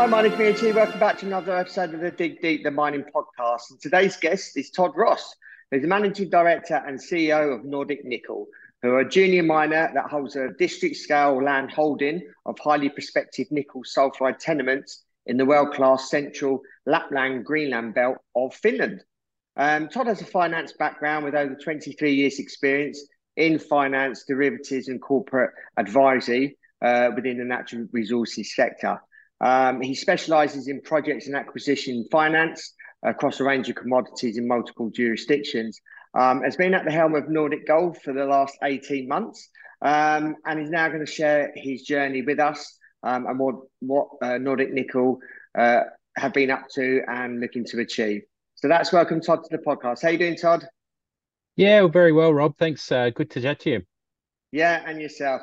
Hi, mining community. Welcome back to another episode of the Dig Deep, the mining podcast. And today's guest is Todd Ross, who's the managing director and CEO of Nordic Nickel, who are a junior miner that holds a district scale land holding of highly prospective nickel sulfide tenements in the world class central Lapland Greenland belt of Finland. Um, Todd has a finance background with over 23 years' experience in finance, derivatives, and corporate advisory uh, within the natural resources sector. Um, he specialises in projects and acquisition finance across a range of commodities in multiple jurisdictions. Um, has been at the helm of Nordic Gold for the last 18 months um, and is now going to share his journey with us um, and what, what uh, Nordic Nickel uh, have been up to and looking to achieve. So that's welcome, Todd, to the podcast. How you doing, Todd? Yeah, very well, Rob. Thanks. Uh, good to chat to you. Yeah, and yourself.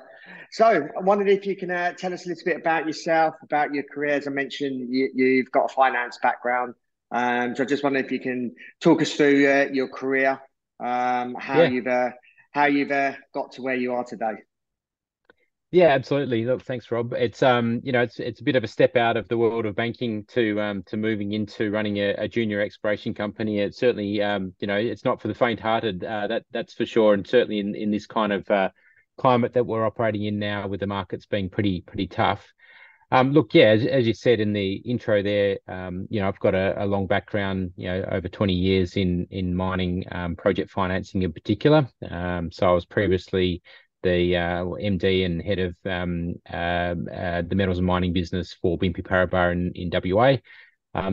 So I wondered if you can uh, tell us a little bit about yourself, about your career. As I mentioned, you, have got a finance background. Um, so I just wonder if you can talk us through uh, your career, um, how yeah. you've uh, how you've uh, got to where you are today. Yeah, absolutely. Look, thanks, Rob. It's um, you know, it's it's a bit of a step out of the world of banking to um to moving into running a, a junior exploration company. It's certainly um, you know, it's not for the faint-hearted. Uh, that that's for sure, and certainly in in this kind of uh, climate that we're operating in now, with the markets being pretty pretty tough. Um, look, yeah, as, as, you said in the intro there, um, you know, I've got a, a, long background, you know, over 20 years in in mining um, project financing in particular. Um, so I was previously the uh, MD and head of uh, uh, the metals and mining business for BNP Paribas in, in WA.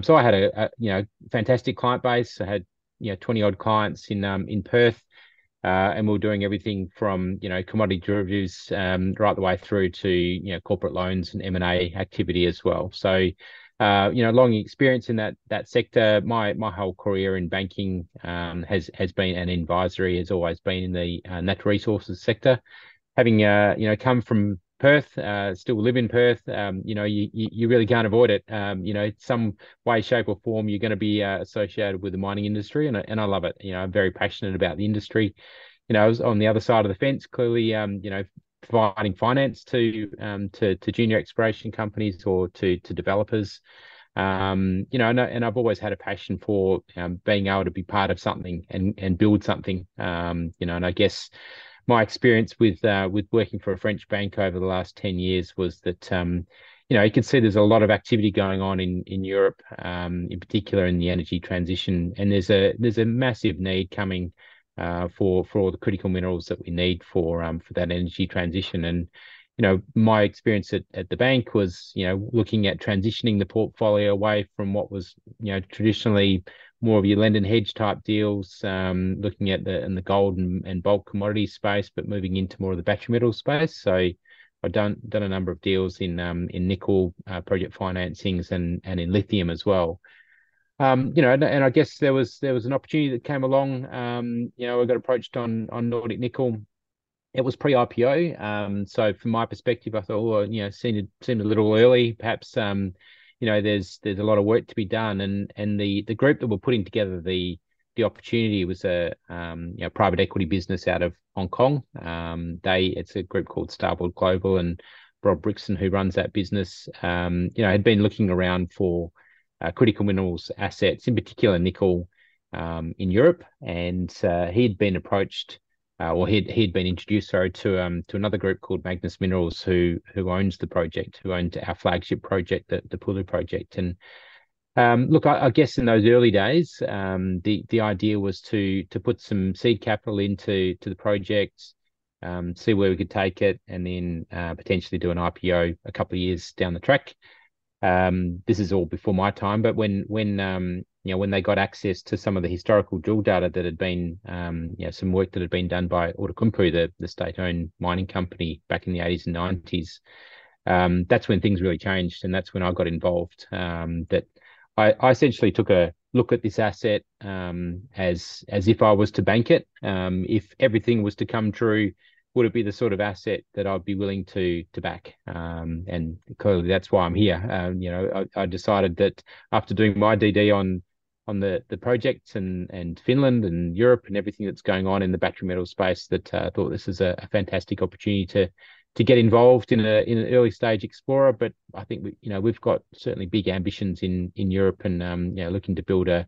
So I had a, a, you know fantastic client base. I had you know 20 odd clients in in Perth. Uh, and we're doing everything from you know commodity derivatives um, right the way through to you know corporate loans and M and A activity as well. So uh, you know long experience in that that sector. My my whole career in banking um, has has been an advisory has always been in the uh, natural resources sector. Having uh, you know come from Perth, uh, still live in Perth, um, you know, you, you really can't avoid it. Um, you know, some way, shape, or form, you're going to be uh, associated with the mining industry, and and I love it. You know, I'm very passionate about the industry. You know, I was on the other side of the fence, clearly, um, you know, providing finance to um, to to junior exploration companies or to to developers. Um, you know, and, and I've always had a passion for um, being able to be part of something and and build something. You know, and I guess my experience with uh, with working for a French bank over the last ten years was that um, you know you can see there's a lot of activity going on in in Europe, um, in particular in the energy transition, and there's a there's a massive need coming uh, for for all the critical minerals that we need for um, for that energy transition. And you know my experience at, at the bank was you know looking at transitioning the portfolio away from what was you know traditionally more of your London hedge type deals, um, looking at the in the gold and, and bulk commodity space, but moving into more of the battery metal space. So I've done done a number of deals in um, in nickel uh, project financings and and in lithium as well. Um, you know, and, and, I guess there was there was an opportunity that came along. Um, you know, I got approached on on Nordic Nickel. It was pre-IPO, um, so from my perspective, I thought, oh, you know, seemed seemed a little early. Perhaps, um, you know there's there's a lot of work to be done and and the the group that we're putting together the the opportunity was a um, you know, private equity business out of Hong Kong. Um, they it's a group called Starboard Global and Rob Brixton who runs that business. Um, you know had been looking around for uh, critical minerals assets, in particular nickel, um, in Europe, and uh, he'd been approached uh, or he'd he'd been introduced sorry to um to another group called Magnus Minerals who who owns the project, who owned our flagship project, the the Pulju project, and um, look, I, I, guess in those early days, um, the the idea was to to put some seed capital into to the project, um, see where we could take it, and then uh, potentially do an IPO a couple of years down the track. Um, this is all before my time, but when when um, you know, when they got access to some of the historical drill data that had been, um, you know, some work that had been done by Outokumpu, the, the state-owned mining company back in the 80s and 90s, um, that's when things really changed. And that's when I got involved. Um, that I, I essentially took a look at this asset um, as as if I was to bank it. Um, if everything was to come true, would it be the sort of asset that I'd be willing to to back? Um, and clearly, that's why I'm here. You know, I, I, decided that after doing my DD on on the the projects and and Finland and Europe and everything that's going on in the battery metal space, that uh, I thought this is a, a fantastic opportunity to to get involved in a in an early stage explorer. But I think we, you know, we've got certainly big ambitions in in Europe and um, you know, looking to build a,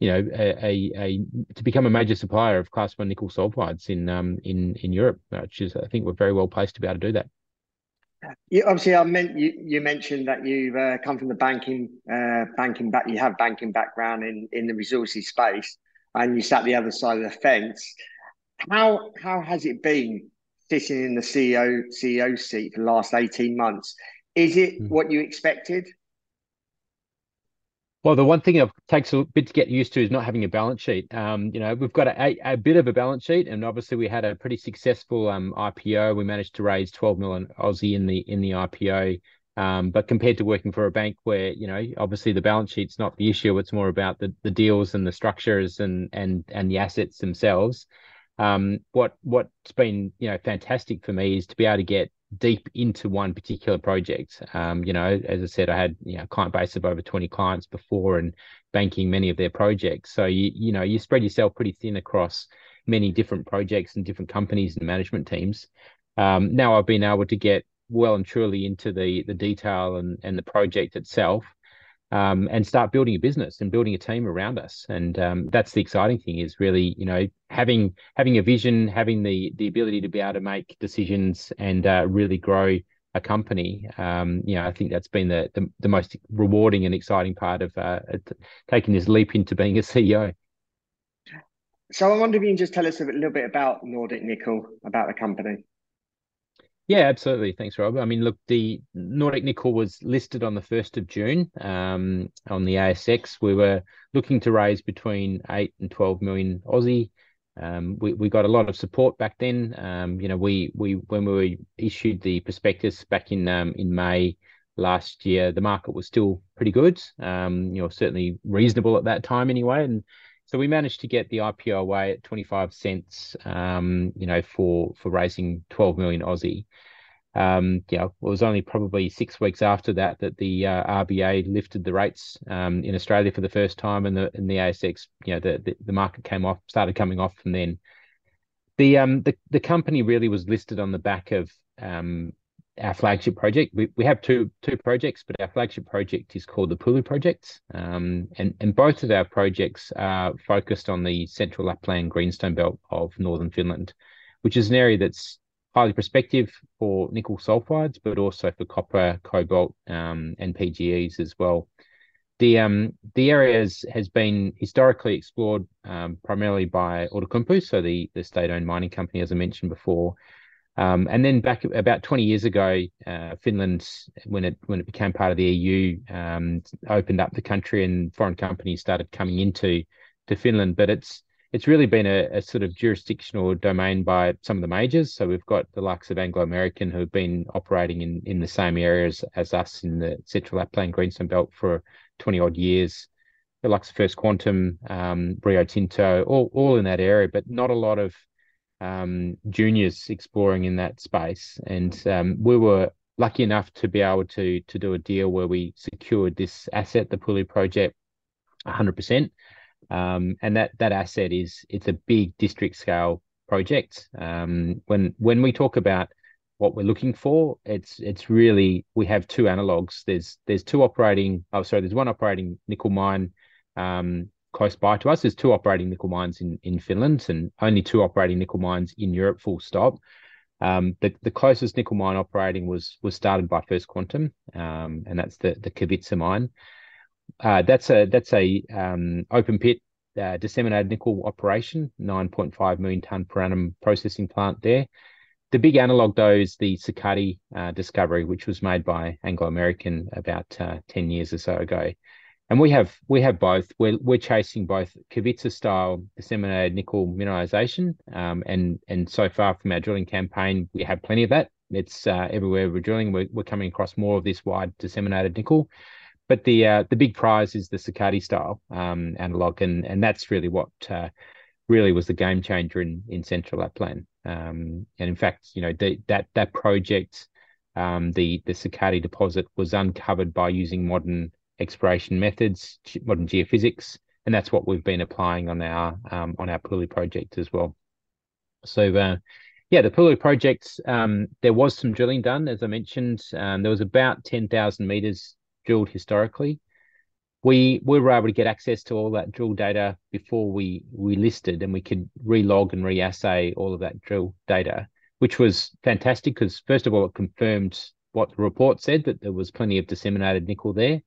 you know, a, a, a to become a major supplier of class one nickel sulfides in um in in Europe, which is I think we're very well placed to be able to do that. You, obviously, I meant you, you mentioned that you've uh, come from the banking uh, banking back. You have banking background in in the resources space, and you sat the other side of the fence. How how has it been sitting in the CEO CEO seat for the last 18 months. Is it mm. what you expected? Well, the one thing it takes a bit to get used to is not having a balance sheet. Um, you know, we've got a, a, bit of a balance sheet, and obviously we had a pretty successful um, IPO. We managed to raise 12 million Aussie in the in the IPO. Um, but compared to working for a bank, where you know, obviously the balance sheet's not the issue; it's more about the the deals and the structures and and and the assets themselves um, what what's been you know fantastic for me is to be able to get deep into one particular project. Um, you know, as I said, I had you know client base of over 20 clients before and banking many of their projects. So you you know you spread yourself pretty thin across many different projects and different companies and management teams. Um, now I've been able to get well and truly into the the detail and and the project itself um, and start building a business and building a team around us. And um, that's the exciting thing is really, you know, having having a vision, having the the ability to be able to make decisions and uh, really grow a company. Um, you know, I think that's been the, the, the most rewarding and exciting part of uh, taking this leap into being a CEO. So I wonder if you can just tell us a little bit about Nordic Nickel, about the company. Yeah, absolutely. Thanks, Rob. I mean, look, the Nordic Nickel was listed on the 1st of June um, on the ASX. We were looking to raise between 8 and 12 million Aussie. Um, we, we got a lot of support back then. Um, you know, we we when we issued the prospectus back in um, in May last year, the market was still pretty good. Um, you know, certainly reasonable at that time anyway. And so we managed to get the IPO away at 25 cents, um, you know, for for raising 12 million Aussie. Um, yeah, it was only probably six weeks after that that the uh, RBA lifted the rates um, in Australia for the first time, and the in the ASX, you know, the, the, the market came off, started coming off from then. The um the the company really was listed on the back of um our flagship project. We, we have two two projects, but our flagship project is called the Pulju Project, Um, and, and both of our projects are focused on the central Lapland greenstone belt of northern Finland, which is an area that's highly prospective for nickel sulfides, but also for copper, cobalt, um, and PGEs as well. The um the area has, been historically explored um, primarily by Outokumpu, so the the state-owned mining company, as I mentioned before, um, and then back about 20 years ago, uh, Finland, when it when it became part of the EU, um, opened up the country and foreign companies started coming into to Finland. But it's it's really been a, a, sort of jurisdictional domain by some of the majors. So we've got the likes of Anglo American who have been operating in, in the same areas as us in the Central Lapland Greenstone Belt for 20 odd years. The likes of First Quantum, um, Rio Tinto, all, all in that area, but not a lot of um, juniors exploring in that space, and um, we were lucky enough to be able to to do a deal where we secured this asset, the Pulju project, 100%. Um, and that that asset is it's a big district scale project. Um, when when we talk about what we're looking for, it's it's really we have two analogs. There's there's two operating. Oh, sorry, there's one operating nickel mine um, close by to us. There's two operating nickel mines in, in Finland and only two operating nickel mines in Europe, full stop. Um, the, the closest nickel mine operating was was started by First Quantum, um, and that's the the Kevitsa mine. Uh, that's a that's a um, open pit uh, disseminated nickel operation, 9.5 million ton per annum processing plant there. The big analog though is the Sakatti uh, discovery, which was made by Anglo American about uh, 10 years or so ago and we have we have both. We're we're chasing both Kevitsa style disseminated nickel mineralization, um, and and so far from our drilling campaign, we have plenty of that. It's uh, everywhere we're drilling, we're, we're coming across more of this wide disseminated nickel. But the uh, the big prize is the Sakatti style um, analog, and and that's really what uh, really was the game changer in in Central Lapland. Um, and in fact, you know the, that that project, um, the the Sakatti deposit was uncovered by using modern exploration methods, modern geophysics, and that's what we've been applying on our um, on our Pulju project as well. So. Uh, yeah, the Pulju project, um, there was some drilling done, as I mentioned. Um, there was about 10,000 meters drilled historically. We we were able to get access to all that drill data before we we listed, and we could relog and reassay all of that drill data, which was fantastic because first of all it confirmed what the report said that there was plenty of disseminated nickel there.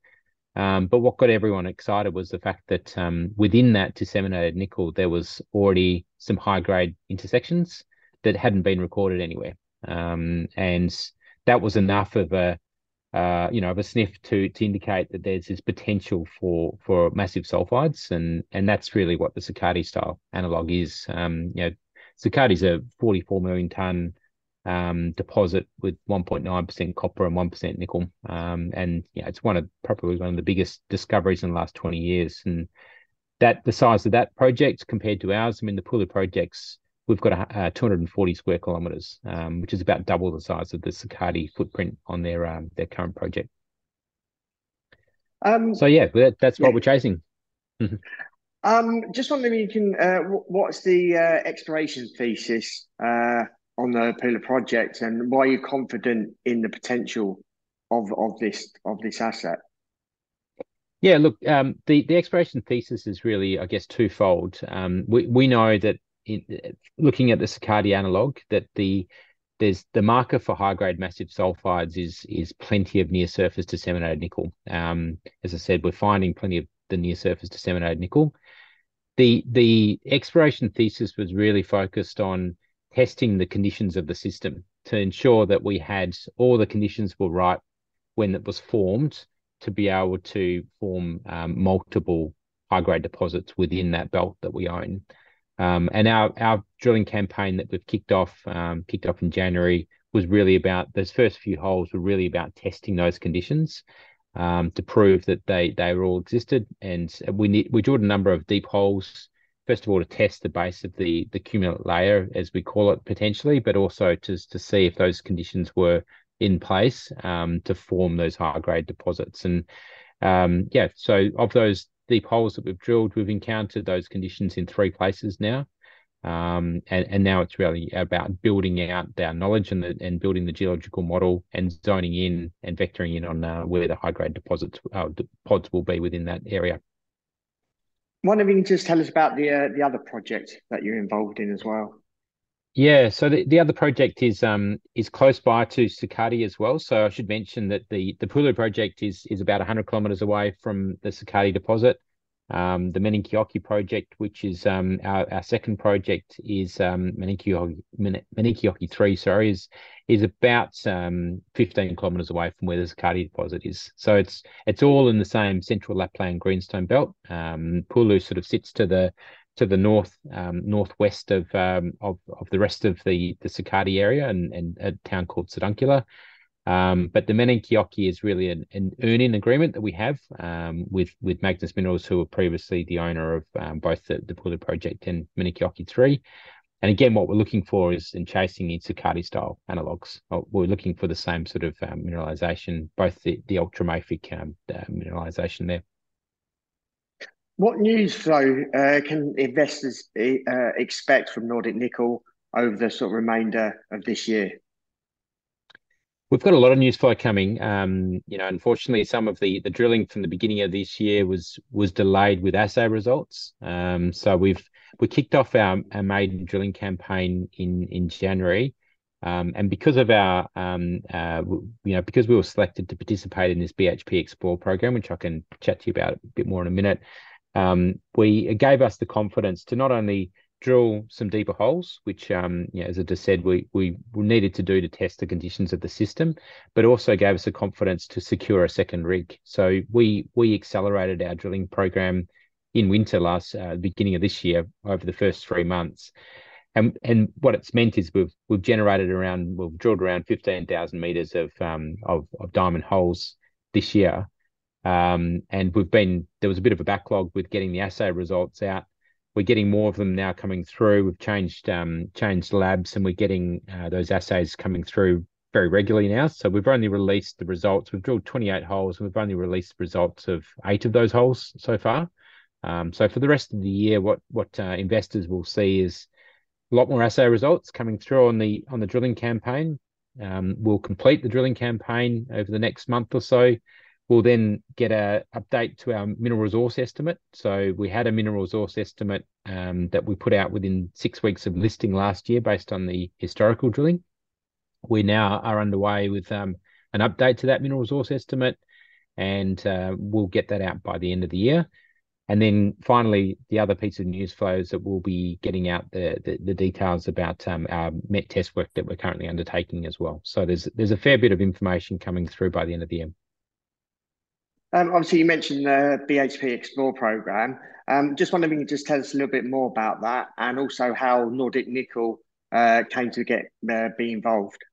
Um, but what got everyone excited was the fact that um, within that disseminated nickel there was already some high grade intersections that hadn't been recorded anywhere, um, and that was enough of a uh, you know, of a sniff to to indicate that there's this potential for for massive sulfides, and and that's really what the Sakatti style analog is. Um, you know, Sakatti's a 44 million ton um, deposit with 1.9% copper and 1% nickel, um, and yeah, it's one of probably one of the biggest discoveries in the last 20 years, and that the size of that project compared to ours, I mean, the Pulju projects we've got a, a 240 square kilometers, um, which is about double the size of the Sakatti footprint on their um, their current project. Um, so yeah, that, that's yeah. what we're chasing. um, just wondering, you can uh, what's the uh, exploration thesis uh, on the Pulju project, and why are you confident in the potential of of this of this asset? Yeah, look, um, the the exploration thesis is really, I guess, twofold. Um, we we know that in, looking at the Sakatti analog, that the there's the marker for high grade massive sulfides is is plenty of near surface disseminated nickel. Um, as I said, we're finding plenty of the near surface disseminated nickel. The the exploration thesis was really focused on testing the conditions of the system to ensure that we had all the conditions were right when it was formed to be able to form um, multiple high grade deposits within that belt that we own. Um, and our our drilling campaign that we've kicked off um, kicked off in January was really about those first few holes were really about testing those conditions um, to prove that they they all existed. And we need, we drilled a number of deep holes. First of all, to test the base of the the cumulate layer, as we call it, potentially, but also to to see if those conditions were in place um, to form those high grade deposits. And um, yeah, so of those deep holes that we've drilled, we've encountered those conditions in three places now. Um, and, and now it's really about building out our knowledge and the, and building the geological model and zoning in and vectoring in on uh, where the high grade deposits uh, pods will be within that area. Wonder if you can just tell us about the uh, the other project that you're involved in as well. Yeah, so the, the other project is um is close by to Sakatti as well. So I should mention that the the Pulju project is is about 100 kilometers away from the Sakatti deposit. Um, the Maaninkijoki project, which is um, our, our second project, is um, Maaninkijoki, 3, sorry, is is about um, 15 kilometres away from where the Sakatti deposit is. So it's it's all in the same central Lapland greenstone belt. Um, Pulju sort of sits to the to the north um, northwest of, um, of of the rest of the the Sakatti area and, and a town called Sodankylä. Um, but the Maaninkijoki is really an, an earning agreement that we have um, with with Magnus Minerals, who were previously the owner of um, both the, the Pulju project and Maaninkijoki 3. And again, what we're looking for is in chasing in Sakatti style analogs. Uh, we're looking for the same sort of um, mineralization, both the, the ultramafic um, mineralization there. What news flow uh, can investors uh, expect from Nordic Nickel over the sort of remainder of this year? We've got a lot of news flow coming. Um, you know, unfortunately, some of the the drilling from the beginning of this year was was delayed with assay results. Um, so we've we kicked off our, our maiden drilling campaign in in January, um, and because of our um, uh, you know because we were selected to participate in this BHP Xplor program, which I can chat to you about a bit more in a minute, um, we it gave us the confidence to not only drill some deeper holes, which, um, you know, as I just said, we, we needed to do to test the conditions of the system, but also gave us the confidence to secure a second rig. So we we accelerated our drilling program in winter last uh, beginning of this year over the first three months. And and what it's meant is we've we've generated around we've drilled around fifteen thousand meters of um of, of diamond holes this year, Um, and we've been there was a bit of a backlog with getting the assay results out. We're getting more of them now coming through. We've changed um, changed labs, and we're getting uh, those assays coming through very regularly now. So we've only released the results. We've drilled 28 holes, and we've only released the results of eight of those holes so far. Um, so for the rest of the year, what what uh, investors will see is a lot more assay results coming through on the on the drilling campaign. Um, we'll complete the drilling campaign over the next month or so. We'll then get a update to our mineral resource estimate. So we had a mineral resource estimate um, that we put out within six weeks of listing last year, based on the historical drilling. We now are underway with um, an update to that mineral resource estimate, and uh, we'll get that out by the end of the year. And then finally, the other piece of news flow is that we'll be getting out the the, the details about um, our met test work that we're currently undertaking as well. So there's there's a fair bit of information coming through by the end of the year. Um, obviously, you mentioned the BHP Xplor program. Um, just wondering if you just tell us a little bit more about that, and also how Nordic Nickel uh, came to get uh, be involved.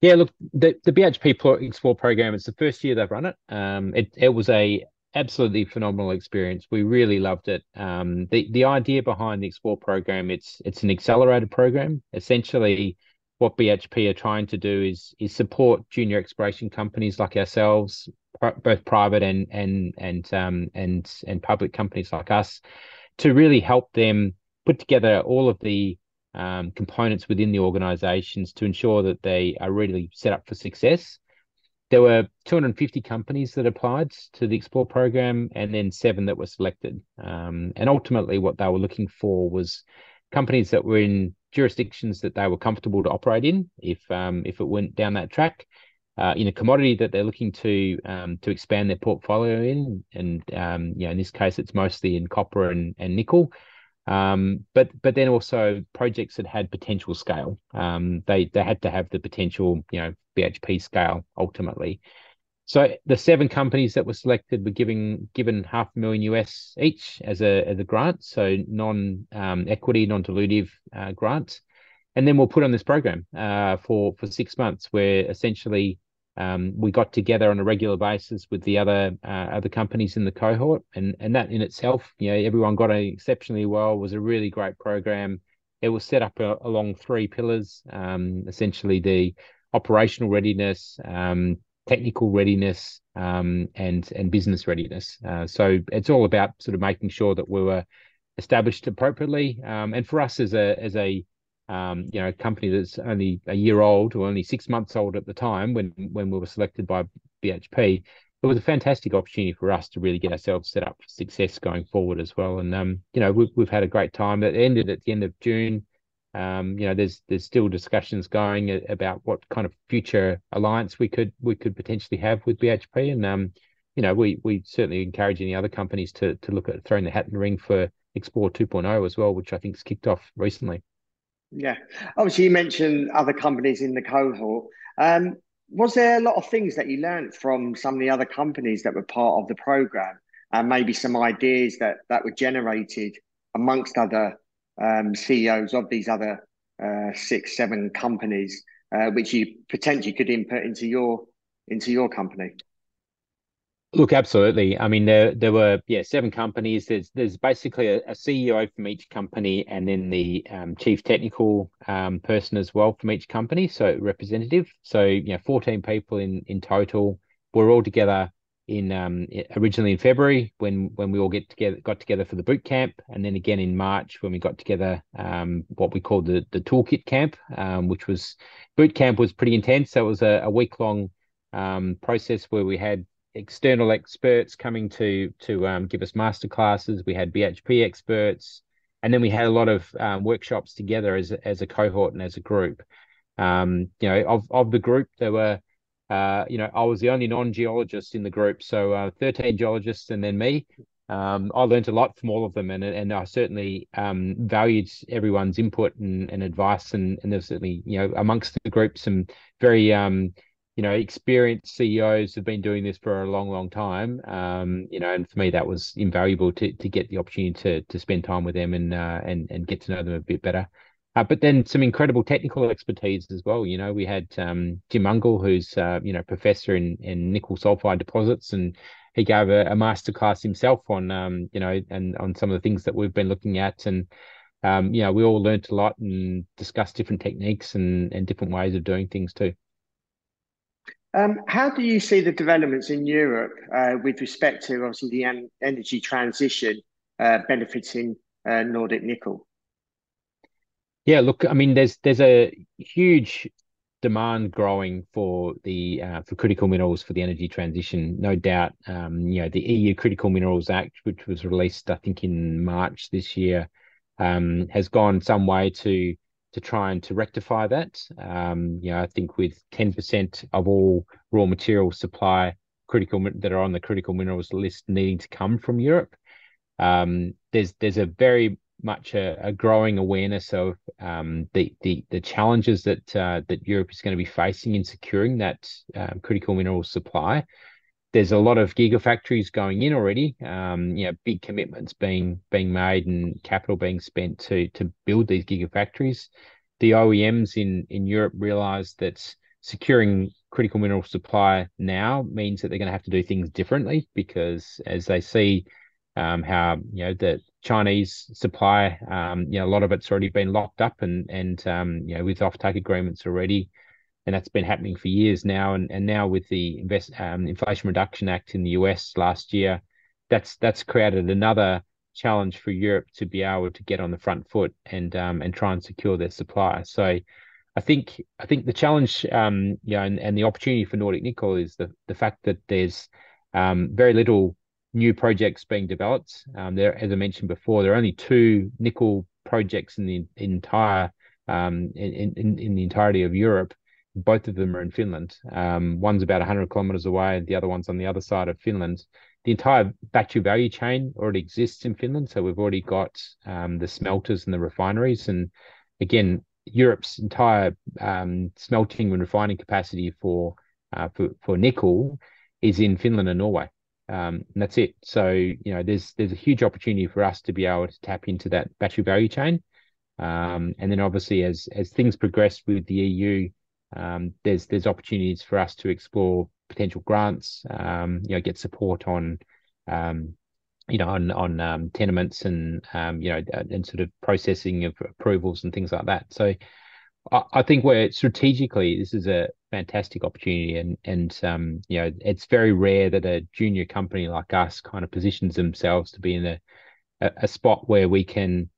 Yeah, look, the, the BHP Xplor program is the first year they've run it. Um, it it was a absolutely phenomenal experience. We really loved it. Um, the the idea behind the Xplor program it's it's an accelerated program. Essentially, what BHP are trying to do is is support junior exploration companies like ourselves, both private and and and um, and and public companies like us, to really help them put together all of the um, components within the organizations to ensure that they are really set up for success there were 250 companies that applied to the Xplor program and then seven that were selected. Um, and ultimately, what they were looking for was companies that were in jurisdictions that they were comfortable to operate in if um, if it went down that track. Uh, in a commodity that they're looking to um, to expand their portfolio in, and um, you know, in this case, it's mostly in copper and, and nickel. Um, but but then also projects that had potential scale. Um, they they had to have the potential, you know, BHP scale ultimately. So the seven companies that were selected were giving given half a million US each as a as a grant, so non um, equity, non dilutive uh, grant, and then we'll put on this program uh, for for six months, where essentially um, we got together on a regular basis with the other uh, other companies in the cohort, and and that in itself, you know, everyone got on exceptionally well. Was a really great program. It was set up a, uh, along three pillars, um, essentially the operational readiness, um, technical readiness, um, and and business readiness. Uh, so it's all about sort of making sure that we were established appropriately. Um, and for us as a as a um, you know, a company that's only a year old or only six months old at the time when when we were selected by BHP, it was a fantastic opportunity for us to really get ourselves set up for success going forward as well. And um, you know, we've we've had a great time. It ended at the end of June. Um, you know, there's there's still discussions going about what kind of future alliance we could we could potentially have with BHP. And um, you know, we we certainly encourage any other companies to to look at throwing the hat in the ring for Xplor 2.0 as well, which I think has kicked off recently. Yeah. Obviously, you mentioned other companies in the cohort. Um, was there a lot of things that you learned from some of the other companies that were part of the program, and maybe some ideas that that were generated amongst other um, CEOs of these other uh, six, seven companies, uh, which you potentially could input into your into your company? Look, absolutely. I mean, there there were yeah seven companies. There's there's basically a, a CEO from each company, and then the um, chief technical um, person as well from each company. So representative. So you know, 14 people in in total. We're all together in um, originally in February when when we all get together got together for the boot camp, and then again in March when we got together um, what we called the the toolkit camp, um, which was boot camp was pretty intense. So it was a, a week long um, process where we had external experts coming to to um, give us master classes. We had BHP experts, and then we had a lot of um, workshops together as as a cohort and as a group. Um, you know, of of the group, there were, uh, you know, I was the only non-geologist in the group, so uh, thirteen geologists and then me. Um, I learned a lot from all of them, and and I certainly um, valued everyone's input and, and advice, and and there's certainly you know amongst the group some very um, you know, experienced CEOs have been doing this for a long, long time. Um, you know, and for me, that was invaluable to to get the opportunity to to spend time with them and uh, and and get to know them a bit better. Uh, but then some incredible technical expertise as well. You know, we had um, Jim Mungall, who's uh, you know professor in, in nickel sulfide deposits, and he gave a, a masterclass himself on um, you know and on some of the things that we've been looking at, and um, you know we all learned a lot and discussed different techniques and and different ways of doing things too. Um, how do you see the developments in Europe uh, with respect to obviously the en- energy transition uh, benefiting uh, Nordic Nickel? Yeah, look, I mean, there's there's a huge demand growing for the uh, for critical minerals for the energy transition. No doubt, um, you know, the EU Critical Minerals Act, which was released, I think, in March this year, um, has gone some way to to try and to rectify that. Um, you know, I think with 10% of all raw material supply critical that are on the critical minerals list needing to come from Europe, um, there's there's a very much a, a growing awareness of um, the, the the challenges that uh, that Europe is going to be facing in securing that um, critical mineral supply. There's a lot of gigafactories going in already. Um, you know, big commitments being being made and capital being spent to to build these gigafactories. The OEMs in in Europe realise that securing critical mineral supply now means that they're going to have to do things differently because as they see um, how you know the Chinese supply, um, you know, a lot of it's already been locked up and and um, you know with offtake agreements already, and that's been happening for years now. And and now with the invest um, Inflation Reduction Act in the US last year, that's that's created another challenge for Europe to be able to get on the front foot and um, and try and secure their supply. So. I think I think the challenge, um, you know, and, and the opportunity for Nordic Nickel is the the fact that there's um, very little new projects being developed. Um, there, as I mentioned before, there are only two nickel projects in the entire um, in, in, in the entirety of Europe. Both of them are in Finland. Um, one's about 100 kilometers away, and the other one's on the other side of Finland. The entire battery value chain already exists in Finland, so we've already got um, the smelters and the refineries. And again, Europe's entire um, smelting and refining capacity for uh, for for nickel is in Finland and Norway. Um, and that's it. So you know, there's there's a huge opportunity for us to be able to tap into that battery value chain. Um, and then obviously, as as things progress with the EU, um, there's there's opportunities for us to explore potential grants. Um, you know, get support on, um, you know, on on um, tenements and um, you know, and sort of processing of approvals and things like that. So I, think we're strategically this is a fantastic opportunity, and and um, you know it's very rare that a junior company like us kind of positions themselves to be in a, a spot where we can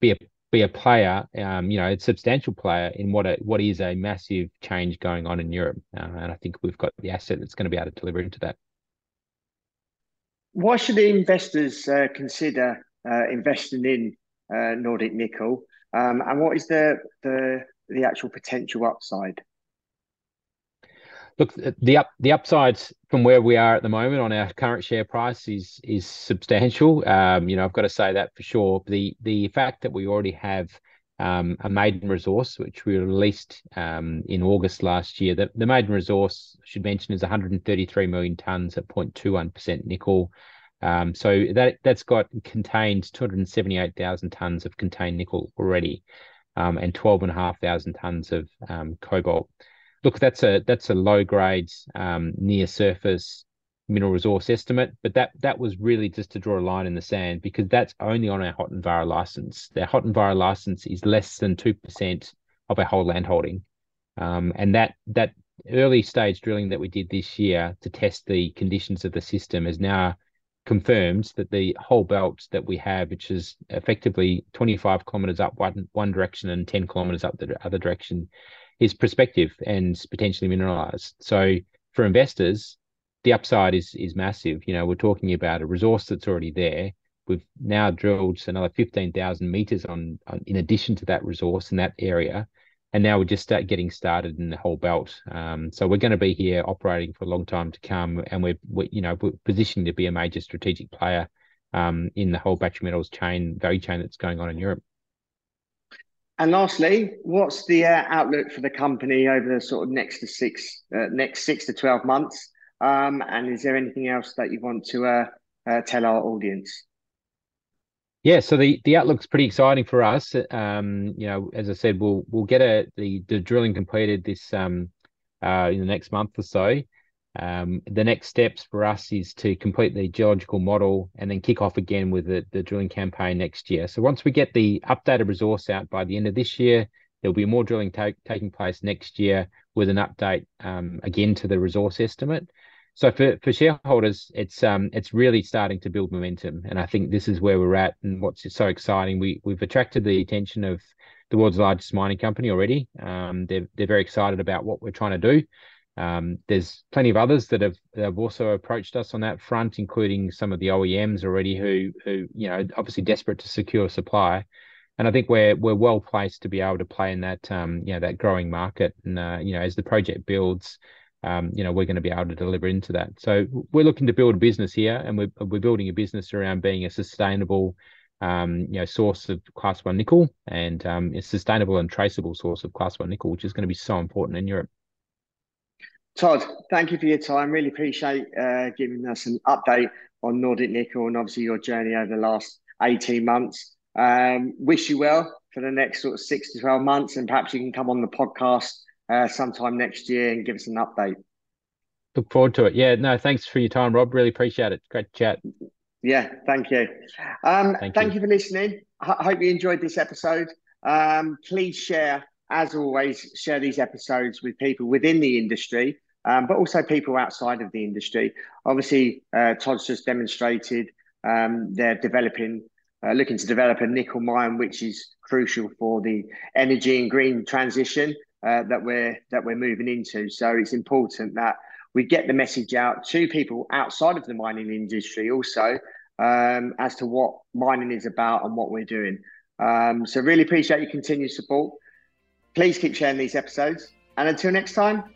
be a be a player, um, you know, a substantial player in what a what is a massive change going on in Europe, uh, and I think we've got the asset that's going to be able to deliver into that. Why should the investors uh, consider uh, investing in uh, Nordic Nickel, um, and what is the the the actual potential upside? Look, the up the upsides from where we are at the moment on our current share price is is substantial. Um, you know, I've got to say that for sure. The the fact that we already have um, a maiden resource, which we released um, in August last year. The, the maiden resource, I should mention, is 133 million tons at 0.21% nickel. Um, so that that's got contained 278,000 tons of contained nickel already um, and 12,500 tons of um, cobalt. Look, that's a that's a low grade um, near surface mineral resource estimate, but that that was really just to draw a line in the sand because that's only on our Hotinvaara license. Their Hotinvaara license is less than two percent of our whole land holding, um, and that that early stage drilling that we did this year to test the conditions of the system has now confirmed that the whole belt that we have, which is effectively 25 kilometers up one, one direction and 10 kilometers up the other direction, is prospective and potentially mineralized. So for investors, the upside is is massive. You know, we're talking about a resource that's already there. We've now drilled another 15,000 meters on, on in addition to that resource in that area and now we're just start getting started in the whole belt. Um, so we're going to be here operating for a long time to come, and we're, we're you know we're positioned to be a major strategic player um, in the whole battery metals chain value chain that's going on in Europe. And lastly, what's the uh, outlook for the company over the sort of next to six uh, next six to twelve months? Um, and is there anything else that you want to uh tell our audience? Yeah, so the, the outlook's pretty exciting for us. Um, you know, as I said, we'll we'll get a, the the drilling completed this um, uh, in the next month or so. Um, the next steps for us is to complete the geological model and then kick off again with the, the drilling campaign next year. So once we get the updated resource out by the end of this year, there'll be more drilling taking place next year with an update um, again to the resource estimate. So for, for shareholders, it's um it's really starting to build momentum, and I think this is where we're at. And what's so exciting, we we've attracted the attention of the world's largest mining company already. Um, they're they're very excited about what we're trying to do. Um, there's plenty of others that have, have also approached us on that front, including some of the OEMs already who who you know obviously desperate to secure supply. And I think we're we're well placed to be able to play in that um, you know that growing market. And uh, you know as the project builds, um, you know, we're going to be able to deliver into that. So we're looking to build a business here, and we're we're building a business around being a sustainable, um, you know, source of class one nickel and um, a sustainable and traceable source of class one nickel, which is going to be so important in Europe. Todd, thank you for your time. Really appreciate uh, giving us an update on Nordic Nickel and obviously your journey over the last 18 months. Um, wish you well for the next sort of six to 12 months, and perhaps you can come on the podcast uh, sometime next year and give us an update. Look forward to it. Yeah, no, thanks for your time, Rob. Really appreciate it. Great chat. Yeah, thank you. Um, thank, thank you. you. for listening. I hope you enjoyed this episode. Um, please share, as always, share these episodes with people within the industry, um, but also people outside of the industry. Obviously, uh, Todd's just demonstrated um, they're developing, uh, looking to develop a nickel mine, which is crucial for the energy and green transition uh, that we're that we're moving into. So it's important that we get the message out to people outside of the mining industry also um, as to what mining is about and what we're doing. Um, so really appreciate your continued support. Please keep sharing these episodes. And until next time,